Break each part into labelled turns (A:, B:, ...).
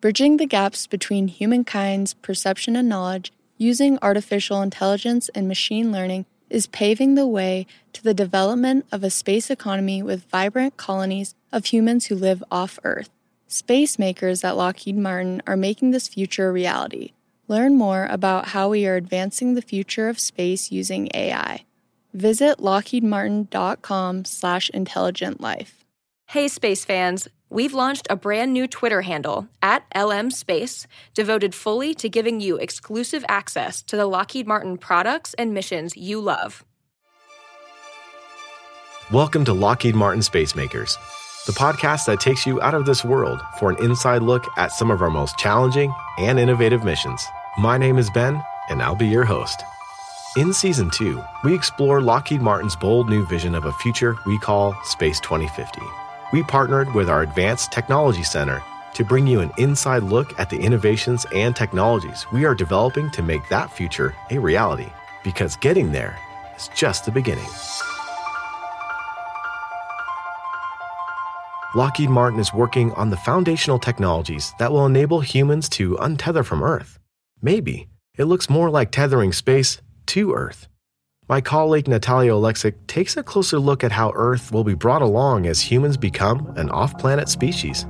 A: Bridging the gaps between humankind's perception and knowledge using artificial intelligence and machine learning is paving the way to the development of a space economy with vibrant colonies of humans who live off Earth. Space makers at Lockheed Martin are making this future a reality. Learn more about how we are advancing the future of space using AI. Visit lockheedmartin.com/intelligentlife.
B: Hey space fans, we've launched a brand new Twitter handle at LM Space, devoted fully to giving you exclusive access to the Lockheed Martin products and missions you love.
C: Welcome to Lockheed Martin Space Makers, the podcast that takes you out of this world for an inside look at some of our most challenging and innovative missions. My name is Ben, and I'll be your host. In Season 2, we explore Lockheed Martin's bold new vision of a future we call Space 2050 we partnered with our Advanced Technology Center to bring you an inside look at the innovations and technologies we are developing to make that future a reality. Because getting there is just the beginning. Lockheed Martin is working on the foundational technologies that will enable humans to untether from Earth. Maybe it looks more like tethering space to Earth my colleague Natalia Oleksic takes a closer look at how Earth will be brought along as humans become an off planet species.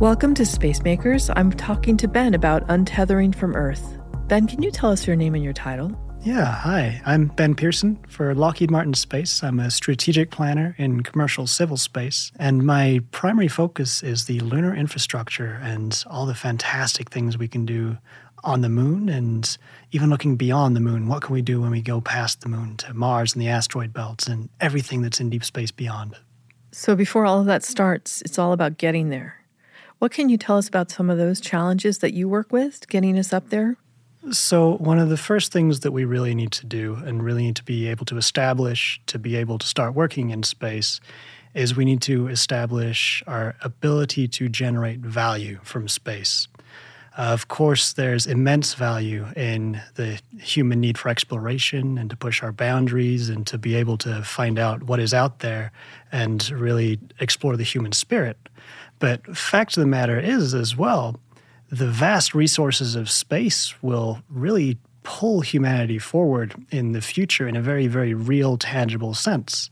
D: Welcome to Spacemakers. I'm talking to Ben about untethering from Earth. Ben, can you tell us your name and your title?
E: Yeah, hi. I'm Ben Pearson for Lockheed Martin Space. I'm a strategic planner in commercial civil space, and my primary focus is the lunar infrastructure and all the fantastic things we can do on the moon and even looking beyond the moon. What can we do when we go past the moon to Mars and the asteroid belts and everything that's in deep space beyond?
D: So, before all of that starts, it's all about getting there. What can you tell us about some of those challenges that you work with getting us up there?
E: So, one of the first things that we really need to do and really need to be able to establish to be able to start working in space is we need to establish our ability to generate value from space. Of course, there's immense value in the human need for exploration and to push our boundaries and to be able to find out what is out there and really explore the human spirit. But fact of the matter is, as well, the vast resources of space will really pull humanity forward in the future in a very, very real, tangible sense.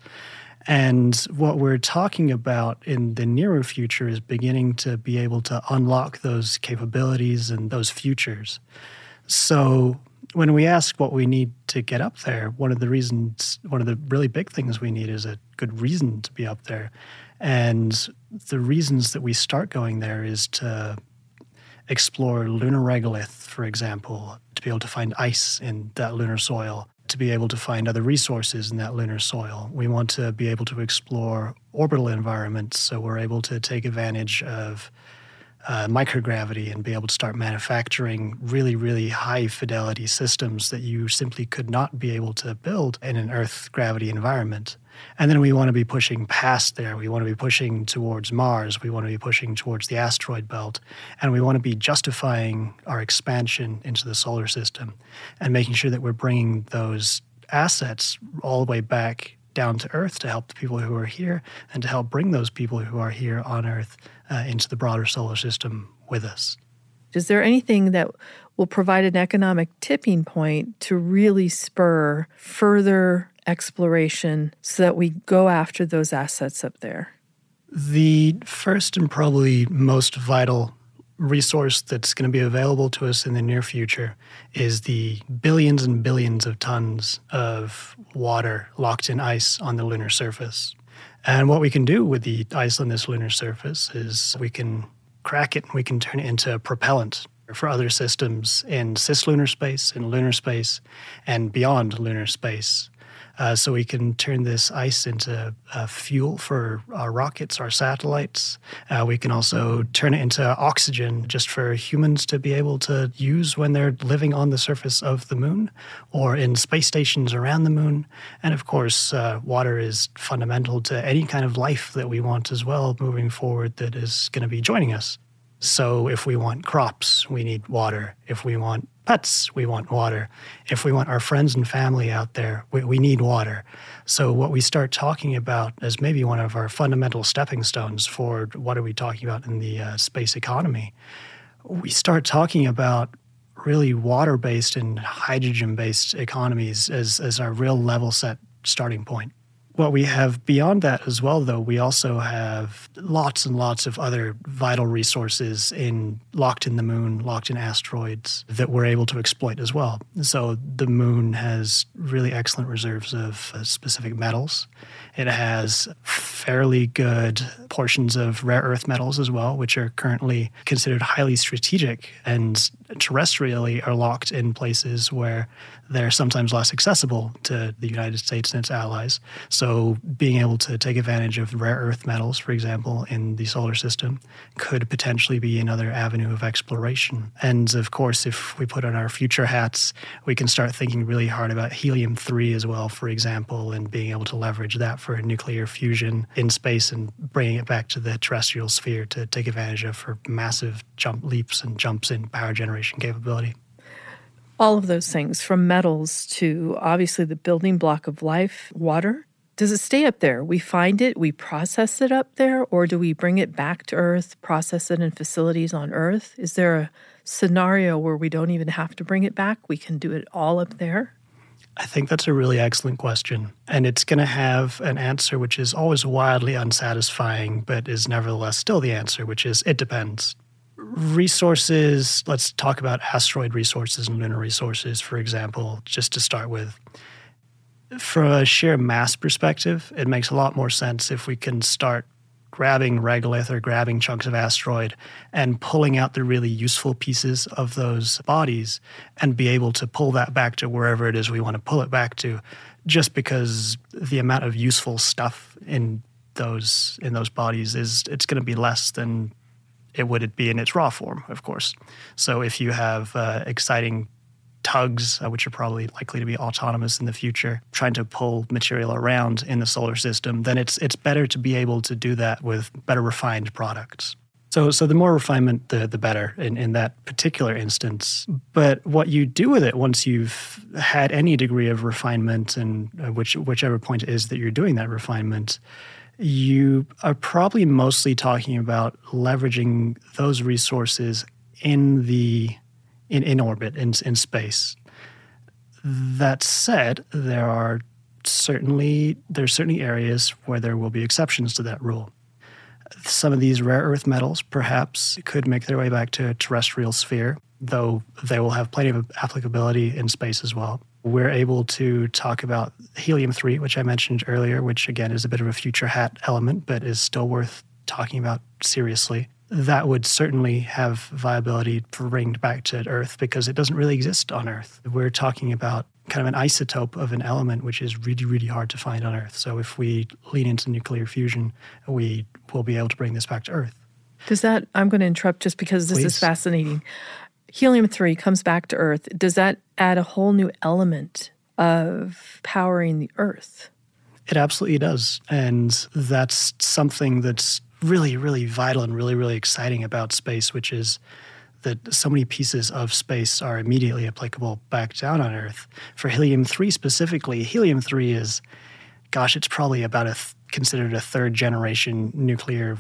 E: And what we're talking about in the nearer future is beginning to be able to unlock those capabilities and those futures. So, when we ask what we need to get up there, one of the reasons, one of the really big things we need is a good reason to be up there. And the reasons that we start going there is to explore lunar regolith, for example, to be able to find ice in that lunar soil, to be able to find other resources in that lunar soil. We want to be able to explore orbital environments so we're able to take advantage of uh, microgravity and be able to start manufacturing really, really high fidelity systems that you simply could not be able to build in an Earth gravity environment. And then we want to be pushing past there. We want to be pushing towards Mars. We want to be pushing towards the asteroid belt. And we want to be justifying our expansion into the solar system and making sure that we're bringing those assets all the way back down to Earth to help the people who are here and to help bring those people who are here on Earth uh, into the broader solar system with us.
D: Is there anything that will provide an economic tipping point to really spur further exploration so that we go after those assets up there?
E: The first and probably most vital resource that's going to be available to us in the near future is the billions and billions of tons of water locked in ice on the lunar surface. And what we can do with the ice on this lunar surface is we can crack it and we can turn it into propellant for other systems in cislunar space, in lunar space, and beyond lunar space. Uh, so we can turn this ice into uh, fuel for our rockets, our satellites. Uh, we can also turn it into oxygen just for humans to be able to use when they're living on the surface of the moon or in space stations around the moon. And of course, uh, water is fundamental to any kind of life that we want as well moving forward that is going to be joining us. So if we want crops, we need water. If we want pets, we want water. If we want our friends and family out there, we, we need water. So what we start talking about as maybe one of our fundamental stepping stones for what are we talking about in the uh, space economy, we start talking about really water-based and hydrogen-based economies as, as our real level set starting point what we have beyond that as well, though, we also have lots and lots of other vital resources in locked in the moon, locked in asteroids that we're able to exploit as well. So the moon has really excellent reserves of uh, specific metals. It has fairly good portions of rare earth metals as well, which are currently considered highly strategic and terrestrially are locked in places where they're sometimes less accessible to the United States and its allies. So, being able to take advantage of rare earth metals, for example, in the solar system, could potentially be another avenue of exploration. And of course, if we put on our future hats, we can start thinking really hard about helium 3 as well, for example, and being able to leverage that for nuclear fusion in space and bringing it back to the terrestrial sphere to take advantage of for massive jump leaps and jumps in power generation capability
D: all of those things from metals to obviously the building block of life, water. Does it stay up there? We find it, we process it up there, or do we bring it back to Earth, process it in facilities on Earth? Is there a scenario where we don't even have to bring it back? We can do it all up there?
E: I think that's a really excellent question. And it's going to have an answer which is always wildly unsatisfying, but is nevertheless still the answer, which is it depends resources, let's talk about asteroid resources and lunar resources, for example, just to start with. From a sheer mass perspective, it makes a lot more sense if we can start grabbing regolith or grabbing chunks of asteroid and pulling out the really useful pieces of those bodies and be able to pull that back to wherever it is we want to pull it back to just because the amount of useful stuff in those in those bodies is it's going to be less than it would be in its raw form, of course. So if you have uh, exciting tugs, uh, which are probably likely to be autonomous in the future, trying to pull material around in the solar system, then it's it's better to be able to do that with better refined products. So, so the more refinement, the the better in, in that particular instance. But what you do with it once you've had any degree of refinement, and uh, which whichever point it is that you're doing that refinement, you are probably mostly talking about leveraging those resources in the in, in orbit in, in space. That said there are certainly there's certainly areas where there will be exceptions to that rule. Some of these rare earth metals perhaps could make their way back to a terrestrial sphere though they will have plenty of applicability in space as well we're able to talk about helium 3, which I mentioned earlier, which again is a bit of a future hat element, but is still worth talking about seriously. That would certainly have viability for bringing back to Earth because it doesn't really exist on Earth. We're talking about kind of an isotope of an element which is really, really hard to find on Earth. So if we lean into nuclear fusion, we will be able to bring this back to Earth.
D: Does that, I'm going to interrupt just because this Please. is fascinating helium 3 comes back to Earth, does that add a whole new element of powering the Earth?
E: It absolutely does. And that's something that's really, really vital and really, really exciting about space, which is that so many pieces of space are immediately applicable back down on Earth. For helium 3 specifically, helium 3 is, gosh, it's probably about a th- considered a third generation nuclear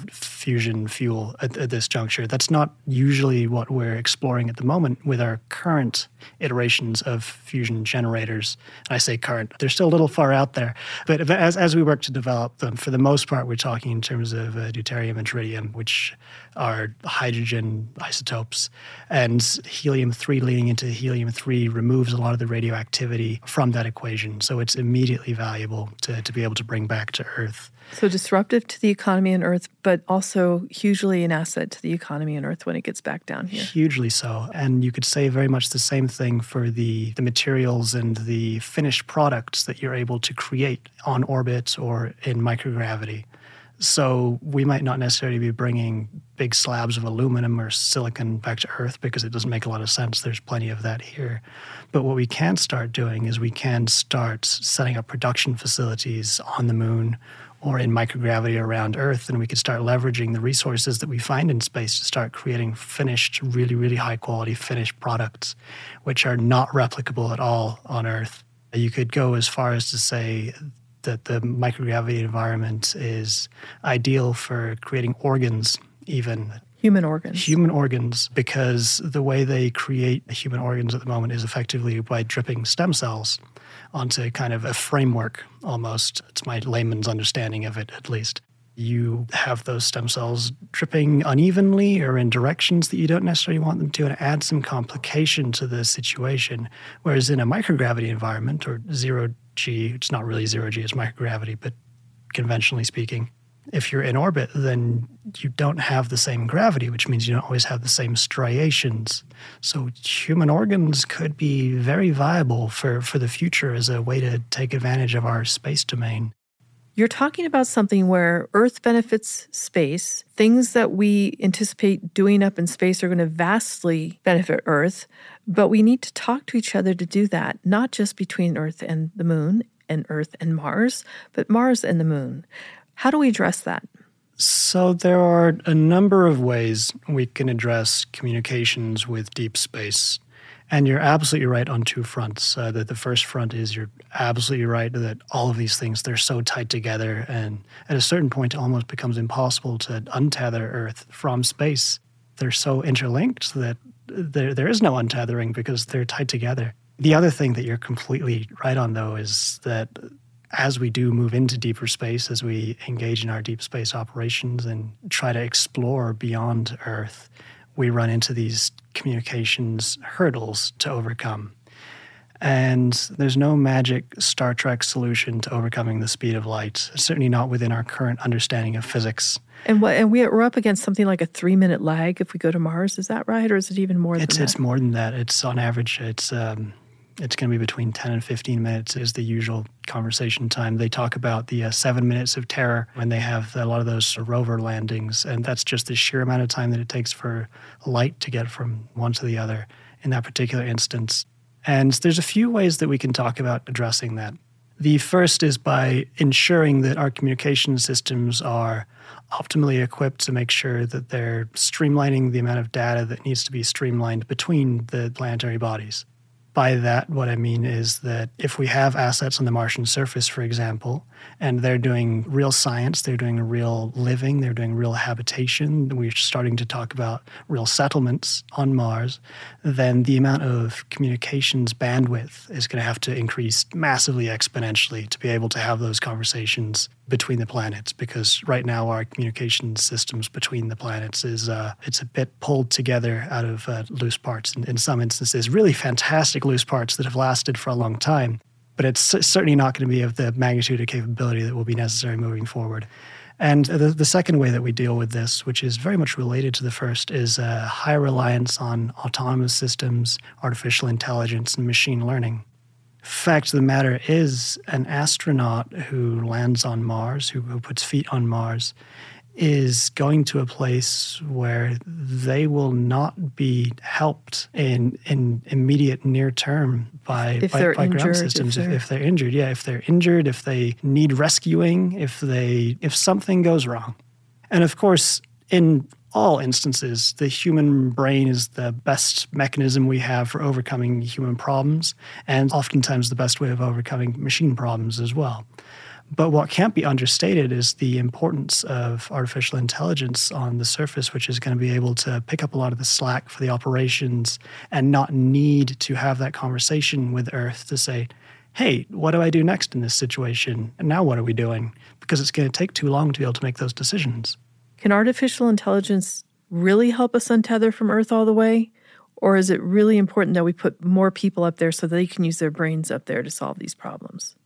E: fusion fuel at, at, this juncture. That's not usually what we're exploring at the moment with our current iterations of fusion generators. And I say current, they're still a little far out there. But as, as we work to develop them, for the most part, we're talking in terms of uh, deuterium and tritium, which are hydrogen isotopes. And helium 3 leading into helium 3 removes a lot of the radioactivity from that equation. So it's immediately valuable to, to be able to bring back to Earth.
D: So disruptive to the economy on Earth, but also hugely an asset to the economy on Earth when it gets back down here.
E: Hugely so. And you could say very much the same thing for the, the materials and the finished products that you're able to create on orbit or in microgravity. So we might not necessarily be bringing big slabs of aluminum or silicon back to Earth because it doesn't make a lot of sense. There's plenty of that here. But what we can start doing is we can start setting up production facilities on the moon or in microgravity around Earth, and we could start leveraging the resources that we find in space to start creating finished, really, really high quality finished products, which are not replicable at all on Earth. You could go as far as to say that the microgravity environment is ideal for creating organs, even
D: human organs.
E: Human organs, because the way they create human organs at the moment is effectively by dripping stem cells onto kind of a framework almost. It's my layman's understanding of it, at least. You have those stem cells dripping unevenly or in directions that you don't necessarily want them to, and it adds some complication to the situation. Whereas in a microgravity environment or zero G, it's not really zero G, it's microgravity, but conventionally speaking, if you're in orbit, then you don't have the same gravity, which means you don't always have the same striations. So human organs could be very viable for, for the future as a way to take advantage of our space domain.
D: You're talking about something where Earth benefits space. Things that we anticipate doing up in space are going to vastly benefit Earth, but we need to talk to each other to do that, not just between Earth and the moon and Earth and Mars, but Mars and the moon. How do we address that?
E: So, there are a number of ways we can address communications with deep space. And you're absolutely right on two fronts. Uh, that the first front is you're absolutely right that all of these things they're so tight together, and at a certain point, it almost becomes impossible to untether Earth from space. They're so interlinked that there there is no untethering because they're tied together. The other thing that you're completely right on, though, is that as we do move into deeper space, as we engage in our deep space operations and try to explore beyond Earth, we run into these communications hurdles to overcome. And there's no magic Star Trek solution to overcoming the speed of light, certainly not within our current understanding of physics.
D: And what and we're up against something like a three minute lag if we go to Mars. Is that right, or is it even more?
E: It's
D: than
E: it's
D: that?
E: more than that. It's on average. It's um, it's going to be between 10 and 15 minutes is the usual conversation time. They talk about the uh, seven minutes of terror when they have a lot of those rover landings, and that's just the sheer amount of time that it takes for light to get from one to the other in that particular instance. And there's a few ways that we can talk about addressing that. The first is by ensuring that our communication systems are optimally equipped to make sure that they're streamlining the amount of data that needs to be streamlined between the planetary bodies. By that, what I mean is that if we have assets on the Martian surface, for example, and they're doing real science, they're doing real living, they're doing real habitation, we're starting to talk about real settlements on Mars, then the amount of communications bandwidth is going to have to increase massively exponentially to be able to have those conversations between the planets because right now our communication systems between the planets is uh, it's a bit pulled together out of uh, loose parts in, in some instances really fantastic loose parts that have lasted for a long time but it's certainly not going to be of the magnitude of capability that will be necessary moving forward. And the, the second way that we deal with this, which is very much related to the first, is a high reliance on autonomous systems, artificial intelligence, and machine learning fact of the matter is, an astronaut who lands on Mars, who, who puts feet on Mars, is going to a place where they will not be helped in in immediate near term by,
D: if
E: by, by
D: injured,
E: ground systems.
D: If they're,
E: if they're injured yeah if they're injured if they need rescuing if they if something goes wrong. And of course in all instances, the human brain is the best mechanism we have for overcoming human problems, and oftentimes the best way of overcoming machine problems as well. But what can't be understated is the importance of artificial intelligence on the surface, which is going to be able to pick up a lot of the slack for the operations and not need to have that conversation with Earth to say, hey, what do I do next in this situation? And now what are we doing? Because it's going to take too long to be able to make those decisions.
D: Can artificial intelligence really help us untether from Earth all the way? Or is it really important that we put more people up there so they can use their brains up there to solve these problems?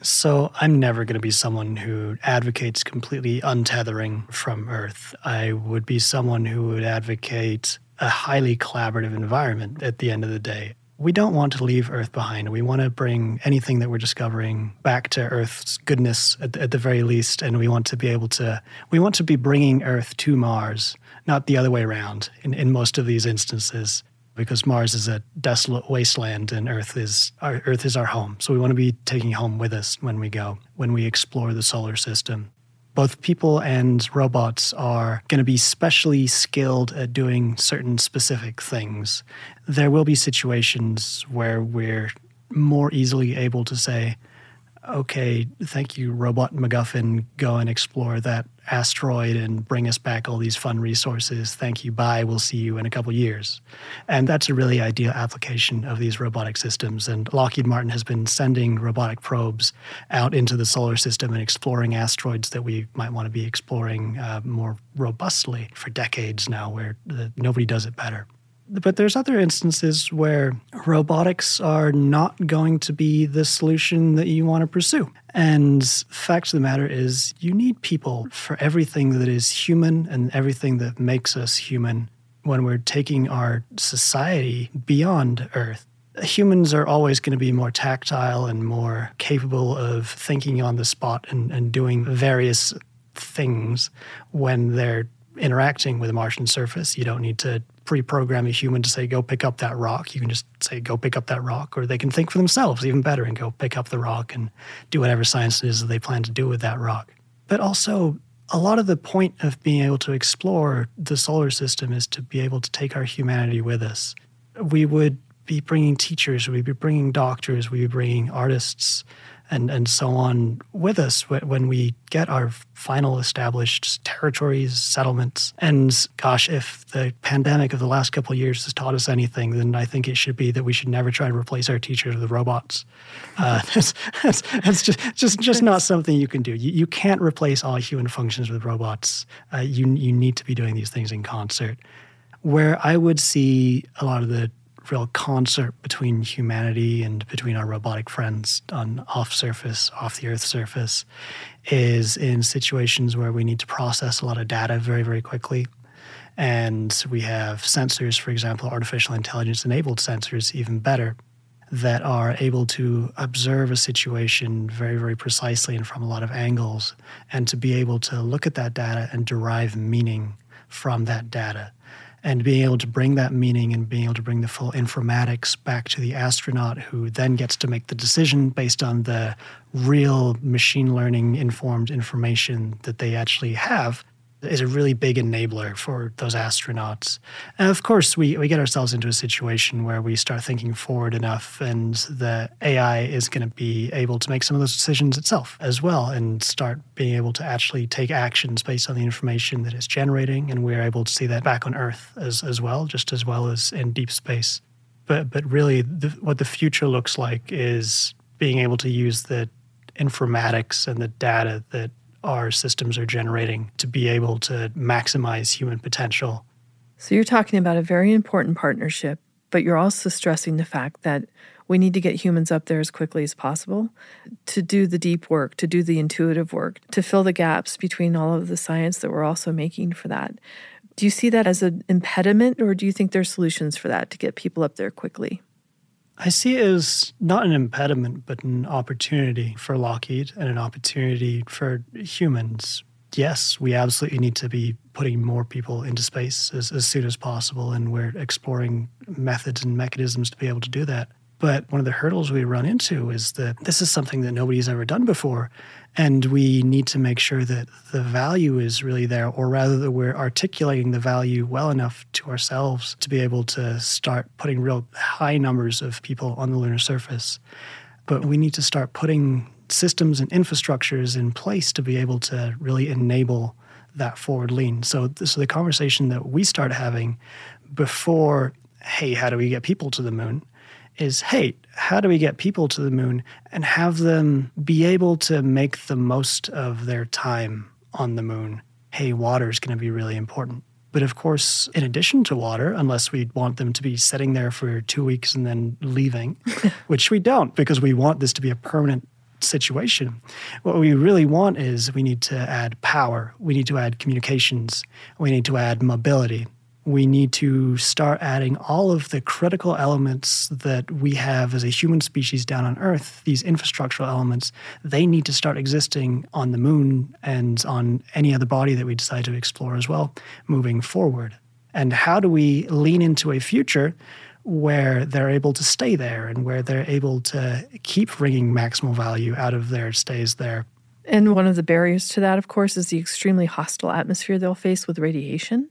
E: So, I'm never going to be someone who advocates completely untethering from Earth. I would be someone who would advocate a highly collaborative environment at the end of the day we don't want to leave Earth behind. We want to bring anything that we're discovering back to Earth's goodness at, at, the very least, and we want to be able to. We want to be bringing Earth to Mars, not the other way around. In in most of these instances, because Mars is a desolate wasteland and Earth is our Earth is our home. So we want to be taking home with us when we go, when we explore the solar system. Both people and robots are going to be specially skilled at doing certain specific things. There will be situations where we're more easily able to say, okay, thank you, Robot MacGuffin, go and explore that asteroid and bring us back all these fun resources. Thank you, bye, we'll see you in a couple years. And that's a really ideal application of these robotic systems. And Lockheed Martin has been sending robotic probes out into the solar system and exploring asteroids that we might want to be exploring uh, more robustly for decades now, where the, nobody does it better but there's other instances where robotics are not going to be the solution that you want to pursue. And fact of the matter is, you need people for everything that is human and everything that makes us human when we're taking our society beyond Earth. Humans are always going to be more tactile and more capable of thinking on the spot and, and doing various things when they're interacting with a Martian surface. You don't need to pre-program a human to say go pick up that rock. You can just say go pick up that rock. Or they can think for themselves even better and go pick up the rock and do whatever science it is that they plan to do with that rock. But also a lot of the point of being able to explore the solar system is to be able to take our humanity with us. We would be bringing teachers we'd be bringing doctors we'd be bringing artists and, and so on with us when we get our final established territories, settlements. And gosh, if the pandemic of the last couple years has taught us anything, then I think it should be that we should never try to replace our teachers with robots. Uh, that's, that's, that's, just, just, just not something you can do. You, you can't replace all human functions with robots. Uh, you, you need to be doing these things in concert. Where I would see a lot of the real concert between humanity and between our robotic friends on off surface, off the Earth surface, is in situations where we need to process a lot of data very, very quickly. And we have sensors, for example, artificial intelligence enabled sensors, even better, that are able to observe a situation very, very precisely and from a lot of angles, and to be able to look at that data and derive meaning from that data and being able to bring that meaning and being able to bring the full informatics back to the astronaut who then gets to make the decision based on the real machine learning informed information that they actually have is a really big enabler for those astronauts. And of course, we, we get ourselves into a situation where we start thinking forward enough, and the AI is going to be able to make some of those decisions itself as well and start being able to actually take actions based on the information that it's generating. And we're able to see that back on Earth as, as well, just as well as in deep space. But, but really, the, what the future looks like is being able to use the informatics and the data that our systems are generating to be able to maximize human potential.
D: So you're talking about a very important partnership, but you're also stressing the fact that we need to get humans up there as quickly as possible to do the deep work, to do the intuitive work, to fill the gaps between all of the science that we're also making for that. Do you see that as an impediment, or do you think there's solutions for that to get people up there quickly?
E: I see it as not an impediment, but an opportunity for Lockheed and an opportunity for humans. Yes, we absolutely need to be putting more people into space as, as soon as possible, and we're exploring methods and mechanisms to be able to do that. But one of the hurdles we run into is that this is something that nobody's ever done before. And we need to make sure that the value is really there, or rather, that we're articulating the value well enough to ourselves to be able to start putting real high numbers of people on the lunar surface. But we need to start putting systems and infrastructures in place to be able to really enable that forward lean. So, so the conversation that we start having before, hey, how do we get people to the moon? is hey, how do we get people to the moon and have them be able to make the most of their time on the moon? Hey, water is going to be really important. But of course, in addition to water, unless we want them to be sitting there for two weeks and then leaving, which we don't because we want this to be a permanent situation. What we really want is we need to add power, we need to add communications, we need to add mobility we need to start adding all of the critical elements that we have as a human species down on Earth, these infrastructural elements, they need to start existing on the moon and on any other body that we decide to explore as well moving forward. And how do we lean into a future where they're able to stay there and where they're able to keep wringing maximal value out of their stays there.
D: And one of the barriers to that, of course, is the extremely hostile atmosphere they'll face with radiation.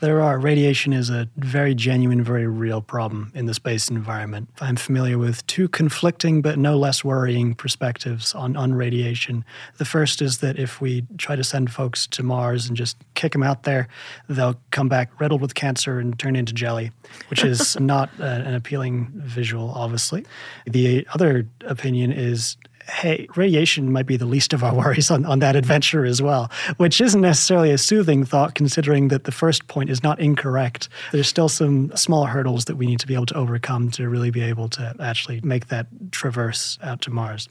E: There are. Radiation is a very genuine, very real problem in the space environment. I'm familiar with two conflicting but no less worrying perspectives on, on radiation. The first is that if we try to send folks to Mars and just kick them out there, they'll come back riddled with cancer and turn into jelly, which is not uh, an appealing visual, obviously. The other opinion is hey, radiation might be the least of our worries on, on that adventure as well, which isn't necessarily a soothing thought considering that the first point is not incorrect. There's still some small hurdles that we need to be able to overcome to really be able to actually make that traverse out to Mars.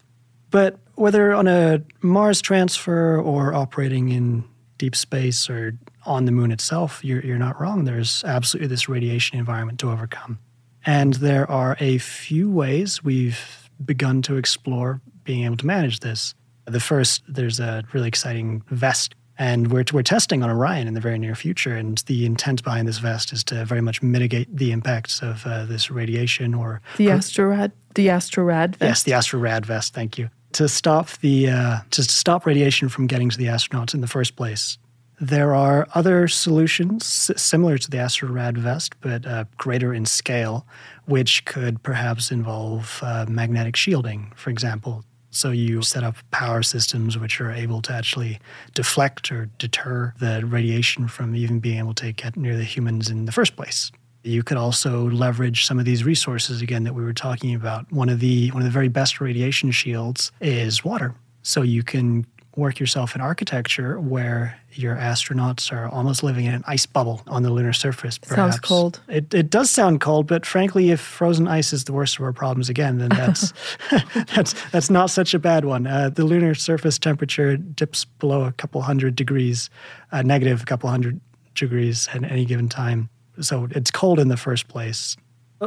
E: But whether on a Mars transfer or operating in deep space or on the moon itself, you're, you're not wrong. There's absolutely this radiation environment to overcome. And there are a few ways we've begun to explore being able to manage this. The first, there's a really exciting vest, and we're, we're testing on Orion in the very near future. And the intent behind this vest is to very much mitigate the impacts of uh, this radiation or
D: the Astrorad, the Astrorad vest.
E: Yes, the Astrorad vest. Thank you. To stop the uh, to stop radiation from getting to the astronauts in the first place. There are other solutions similar to the Astrorad vest, but uh, greater in scale, which could perhaps involve uh, magnetic shielding, for example, so you set up power systems which are able to actually deflect or deter the radiation from even being able to get near the humans in the first place. You could also leverage some of these resources again that we were talking about. One of the one of the very best radiation shields is water. So you can work yourself in architecture where your astronauts are almost living in an ice bubble on the lunar surface. Perhaps.
D: Sounds cold.
E: It, it does sound cold, but frankly, if frozen ice is the worst of our problems again, then that's that's that's not such a bad one. Uh, the lunar surface temperature dips below a couple hundred degrees, uh, negative a couple hundred degrees at any given time. So it's cold in the first place.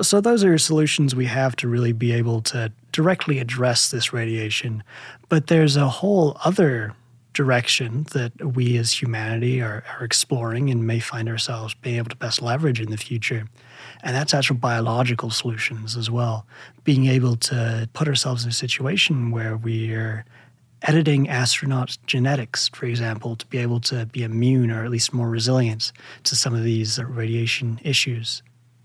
E: So, those are solutions we have to really be able to directly address this radiation. But there's a whole other direction that we as humanity are, are exploring and may find ourselves being able to best leverage in the future. And that's actual biological solutions as well. Being able to put ourselves in a situation where we're editing astronauts' genetics, for example, to be able to be immune or at least more resilient to some of these radiation issues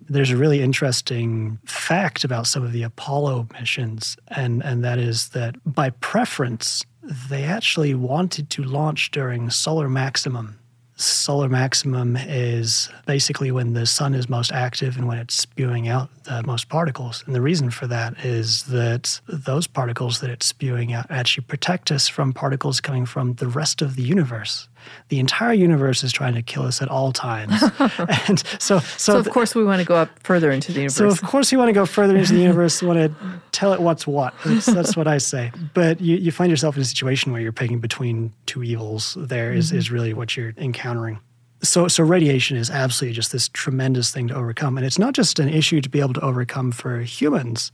E: there's a really interesting fact about some of the Apollo missions, and, and that is that by preference, they actually wanted to launch during solar maximum. Solar maximum is basically when the sun is most active and when it's spewing out the most particles. And the reason for that is that those particles that it's spewing out actually protect us from particles coming from the rest of the universe the entire universe is trying to kill us at all times. and so, so,
D: so of course, we want to go up further into the universe.
E: So, of course, we want to go further into the universe. Want to tell it what's what. That's, that's what I say. But you, you find yourself in a situation where you're picking between two evils. There is, mm-hmm. is really what you're encountering. So, so radiation is absolutely just this tremendous thing to overcome, and it's not just an issue to be able to overcome for humans.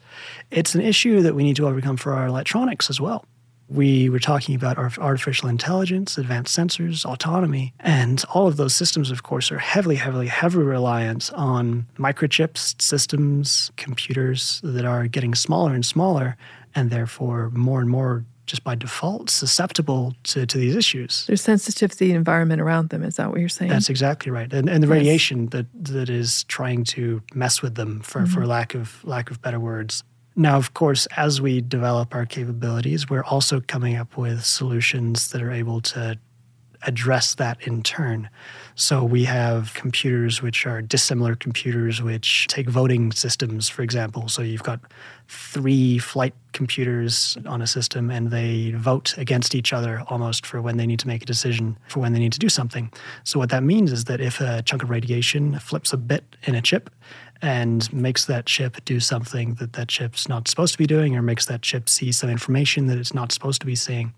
E: It's an issue that we need to overcome for our electronics as well. We were talking about artificial intelligence, advanced sensors, autonomy, and all of those systems, of course, are heavily, heavily, heavily reliant on microchips, systems, computers that are getting smaller and smaller, and therefore more and more just by default susceptible to, to these issues.
D: They're sensitive to the environment around them. Is that what you're saying?
E: That's exactly right. And, and the yes. radiation that, that is trying to mess with them, for, mm-hmm. for lack of lack of better words. Now, of course, as we develop our capabilities, we're also coming up with solutions that are able to address that in turn. So we have computers which are dissimilar computers, which take voting systems, for example. So you've got three flight computers on a system and they vote against each other almost for when they need to make a decision for when they need to do something. So what that means is that if a chunk of radiation flips a bit in a chip, and makes that chip do something that that chip's not supposed to be doing or makes that chip see some information that it's not supposed to be seeing,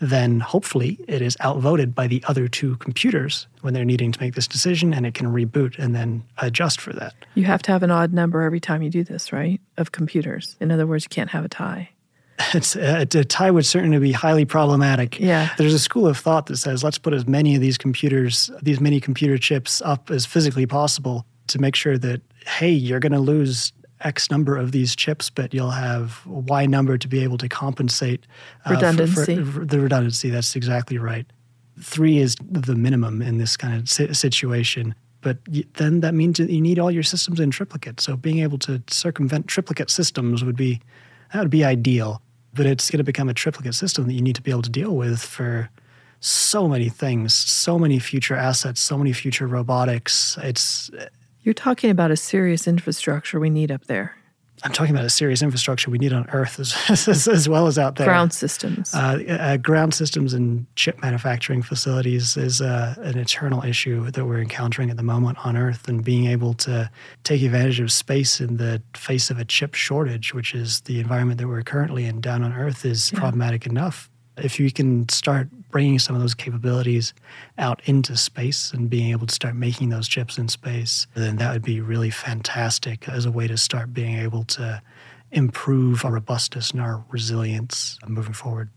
E: then hopefully it is outvoted by the other two computers when they're needing to make this decision and it can reboot and then adjust for that.
D: You have to have an odd number every time you do this, right? Of computers. In other words, you can't have a tie.
E: It's, uh, a tie would certainly be highly problematic.
D: Yeah.
E: There's a school of thought that says let's put as many of these computers, these many computer chips up as physically possible to make sure that hey, you're going to lose X number of these chips, but you'll have Y number to be able to compensate
D: uh, redundancy.
E: For, for the redundancy. That's exactly right. Three is the minimum in this kind of situation. But then that means that you need all your systems in triplicate. So being able to circumvent triplicate systems would be that would be ideal. But it's going to become a triplicate system that you need to be able to deal with for so many things, so many future assets, so many future robotics. It's
D: you're talking about a serious infrastructure we need up there.
E: I'm talking about a serious infrastructure we need on Earth as, as, as well as out there.
D: Ground systems.
E: Uh, uh, ground systems and chip manufacturing facilities is uh, an eternal issue that we're encountering at the moment on Earth. And being able to take advantage of space in the face of a chip shortage, which is the environment that we're currently in down on Earth, is yeah. problematic enough. If you can start bringing some of those capabilities out into space and being able to start making those chips in space, then that would be really fantastic as a way to start being able to improve our robustness and our resilience moving forward.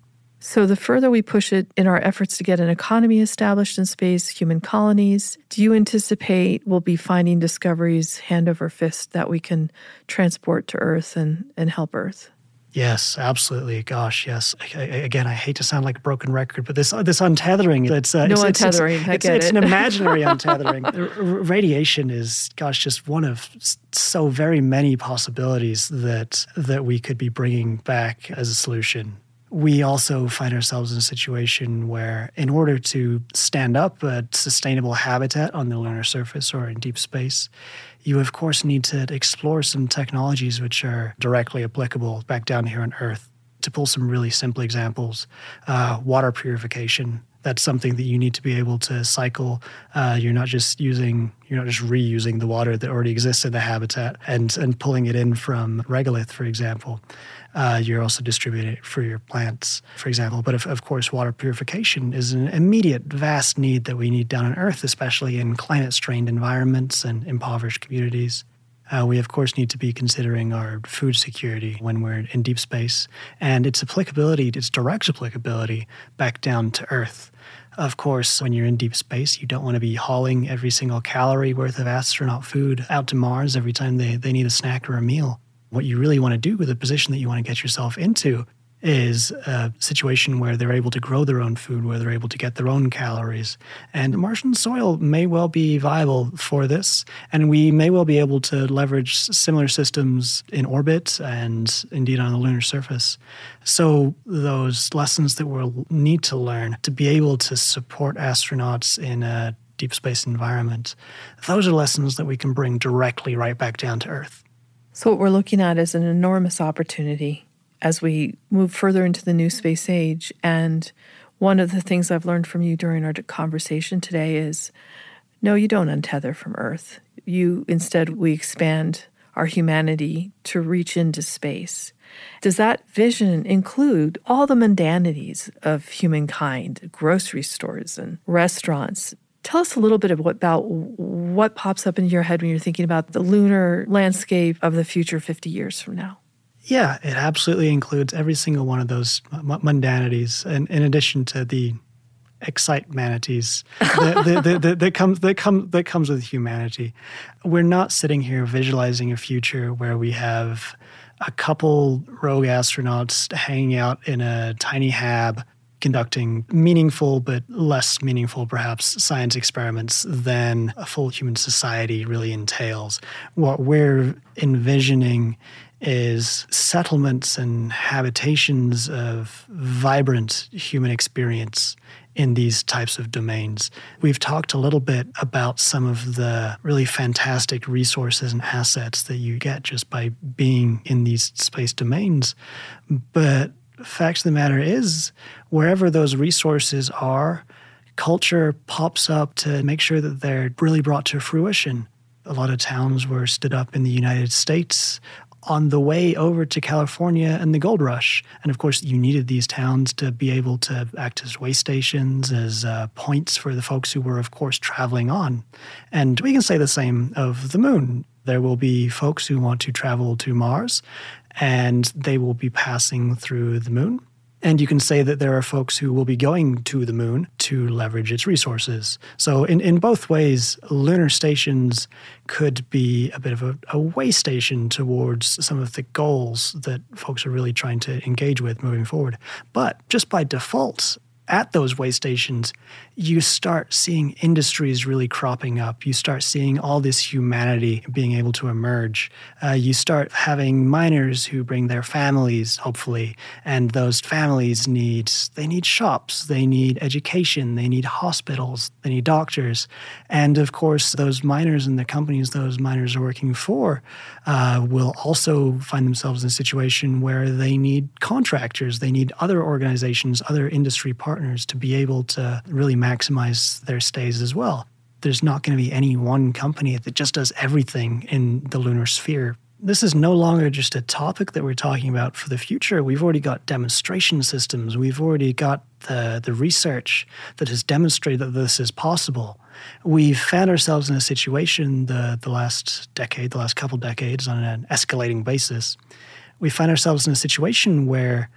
D: So, the further we push it in our efforts to get an economy established in space, human colonies, do you anticipate we'll be finding discoveries hand over fist that we can transport to Earth and, and help Earth?
E: Yes, absolutely. Gosh, yes. I, I, again, I hate to sound like a broken record, but this this untethering, it's
D: uh,
E: no
D: it's, untethering. It's,
E: it's, it's, it's an imaginary untethering. Radiation is, gosh, just one of so very many possibilities that that we could be bringing back as a solution. We also find ourselves in a situation where, in order to stand up a sustainable habitat on the lunar surface or in deep space, you of course need to explore some technologies which are directly applicable back down here on Earth. To pull some really simple examples, uh, water purification. That's something that you need to be able to cycle. Uh, you're not just using, you're not just reusing the water that already exists in the habitat and and pulling it in from regolith, for example. Uh, you're also distributing it for your plants, for example. But of, of course, water purification is an immediate, vast need that we need down on Earth, especially in climate strained environments and impoverished communities. Uh, we, of course, need to be considering our food security when we're in deep space and its applicability, its direct applicability back down to Earth. Of course, when you're in deep space, you don't want to be hauling every single calorie worth of astronaut food out to Mars every time they, they need a snack or a meal. What you really want to do with the position that you want to get yourself into is a situation where they're able to grow their own food, where they're able to get their own calories. And Martian soil may well be viable for this. And we may well be able to leverage similar systems in orbit and indeed on the lunar surface. So, those lessons that we'll need to learn to be able to support astronauts in a deep space environment, those are lessons that we can bring directly right back down to Earth.
D: So, what we're looking at is an enormous opportunity as we move further into the new space age. And one of the things I've learned from you during our conversation today is no, you don't untether from Earth. You instead, we expand our humanity to reach into space. Does that vision include all the mundanities of humankind, grocery stores and restaurants, Tell us a little bit about what pops up in your head when you're thinking about the lunar landscape of the future 50 years from now.
E: Yeah, it absolutely includes every single one of those mundanities, and in addition to the excite manatees that, that, that, that, comes that comes that comes with humanity. We're not sitting here visualizing a future where we have a couple rogue astronauts hanging out in a tiny hab conducting meaningful but less meaningful, perhaps, science experiments than a full human society really entails. What we're envisioning is settlements and habitations of vibrant human experience in these types of domains. We've talked a little bit about some of the really fantastic resources and assets that you get just by being in these space domains. But fact of the matter is, wherever those resources are, culture pops up to make sure that they're really brought to fruition. A lot of towns were stood up in the United States on the way over to California and the gold rush. And of course, you needed these towns to be able to act as way stations, as uh, points for the folks who were, of course, traveling on. And we can say the same of the moon. There will be folks who want to travel to Mars, and they will be passing through the moon. And you can say that there are folks who will be going to the moon to leverage its resources. So, in, in both ways, lunar stations could be a bit of a, a way station towards some of the goals that folks are really trying to engage with moving forward. But just by default, at those way stations, you start seeing industries really cropping up. You start seeing all this humanity being able to emerge. Uh, you start having miners who bring their families, hopefully, and those families need they need shops, they need education, they need hospitals, they need doctors, and of course, those miners and the companies those miners are working for uh, will also find themselves in a situation where they need contractors, they need other organizations, other industry partners to be able to really maximize their stays as well. There's not going to be any one company that just does everything in the lunar sphere. This is no longer just a topic that we're talking about for the future. We've already got demonstration systems. We've already got the, the research that has demonstrated that this is possible. We've found ourselves in a situation the, the last decade, the last couple decades, on an escalating basis. We find ourselves in a situation where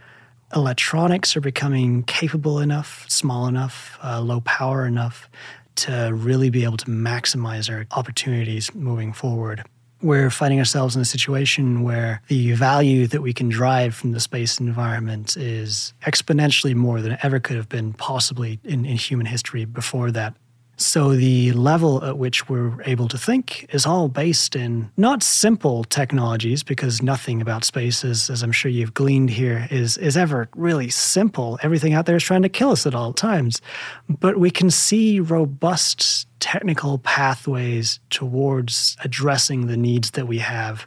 E: electronics are becoming capable enough, small enough, uh, low power enough to really be able to maximize our opportunities moving forward. We're finding ourselves in a situation where the value that we can drive from the space environment is exponentially more than it ever could have been possibly in, in human history before that. So the level at which we're able to think is all based in not simple technologies, because nothing about space is, as I'm sure you've gleaned here, is, is ever really simple. Everything out there is trying to kill us at all times. But we can see robust technical pathways towards addressing the needs that we have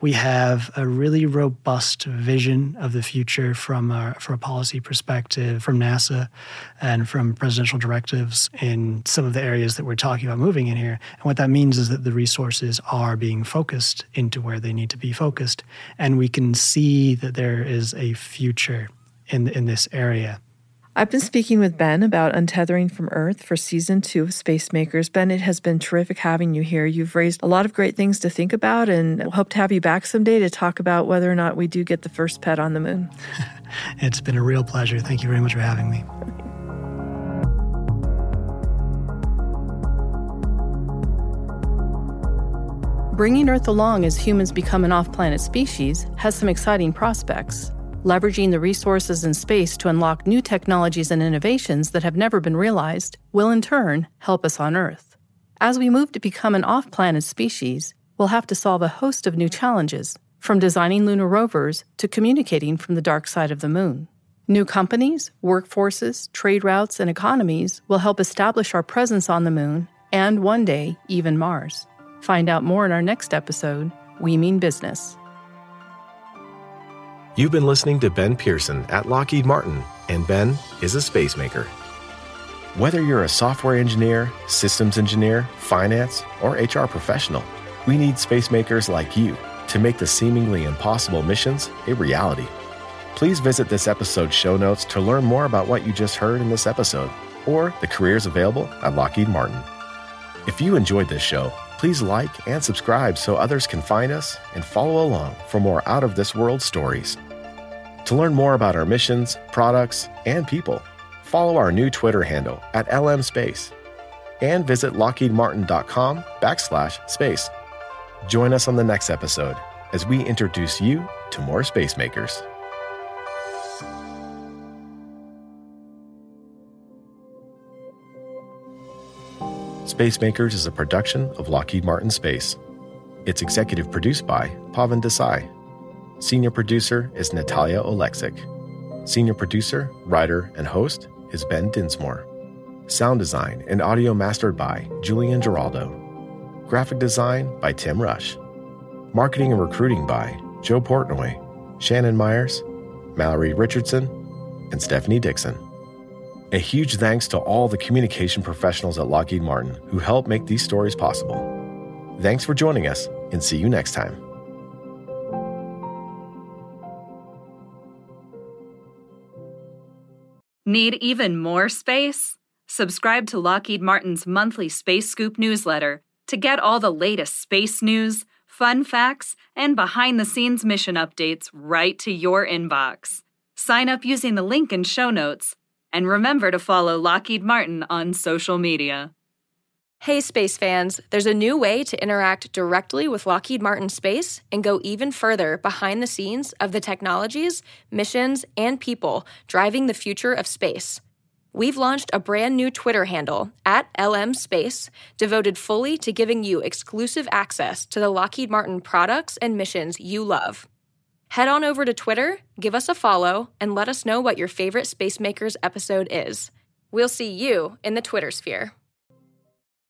E: we have a really robust vision of the future from a, from a policy perspective from NASA and from presidential directives in some of the areas that we're talking about moving in here. And what that means is that the resources are being focused into where they need to be focused. And we can see that there is a future in, in this area.
D: I've been speaking with Ben about untethering from Earth for season two of Space Makers. Ben, it has been terrific having you here. You've raised a lot of great things to think about, and hope to have you back someday to talk about whether or not we do get the first pet on the moon.
E: it's been a real pleasure. Thank you very much for having me.
F: Bringing Earth along as humans become an off planet species has some exciting prospects leveraging the resources and space to unlock new technologies and innovations that have never been realized, will in turn help us on Earth. As we move to become an off planet species, we'll have to solve a host of new challenges, from designing lunar rovers to communicating from the dark side of the moon. New companies, workforces, trade routes, and economies will help establish our presence on the moon and one day even Mars. Find out more in our next episode We Mean Business.
C: You've been listening to Ben Pearson at Lockheed Martin, and Ben is a space maker. Whether you're a software engineer, systems engineer, finance, or HR professional, we need space makers like you to make the seemingly impossible missions a reality. Please visit this episode's show notes to learn more about what you just heard in this episode or the careers available at Lockheed Martin. If you enjoyed this show, please like and subscribe so others can find us and follow along for more out of this world stories. To learn more about our missions, products, and people, follow our new Twitter handle at lmspace and visit lockheedmartin.com backslash space. Join us on the next episode as we introduce you to more space makers. Spacemakers is a production of Lockheed Martin Space. It's executive produced by Pavan Desai. Senior producer is Natalia Oleksic. Senior producer, writer, and host is Ben Dinsmore. Sound design and audio mastered by Julian Giraldo. Graphic design by Tim Rush. Marketing and recruiting by Joe Portnoy, Shannon Myers, Mallory Richardson, and Stephanie Dixon. A huge thanks to all the communication professionals at Lockheed Martin who help make these stories possible. Thanks for joining us, and see you next time.
G: Need even more space? Subscribe to Lockheed Martin's monthly Space Scoop newsletter to get all the latest space news, fun facts, and behind the scenes mission updates right to your inbox. Sign up using the link in show notes. And remember to follow Lockheed Martin on social media.
B: Hey, space fans, there's a new way to interact directly with Lockheed Martin Space and go even further behind the scenes of the technologies, missions, and people driving the future of space. We've launched a brand new Twitter handle at LM Space devoted fully to giving you exclusive access to the Lockheed Martin products and missions you love. Head on over to Twitter, give us a follow, and let us know what your favorite Spacemakers episode is. We'll see you in the Twitter sphere.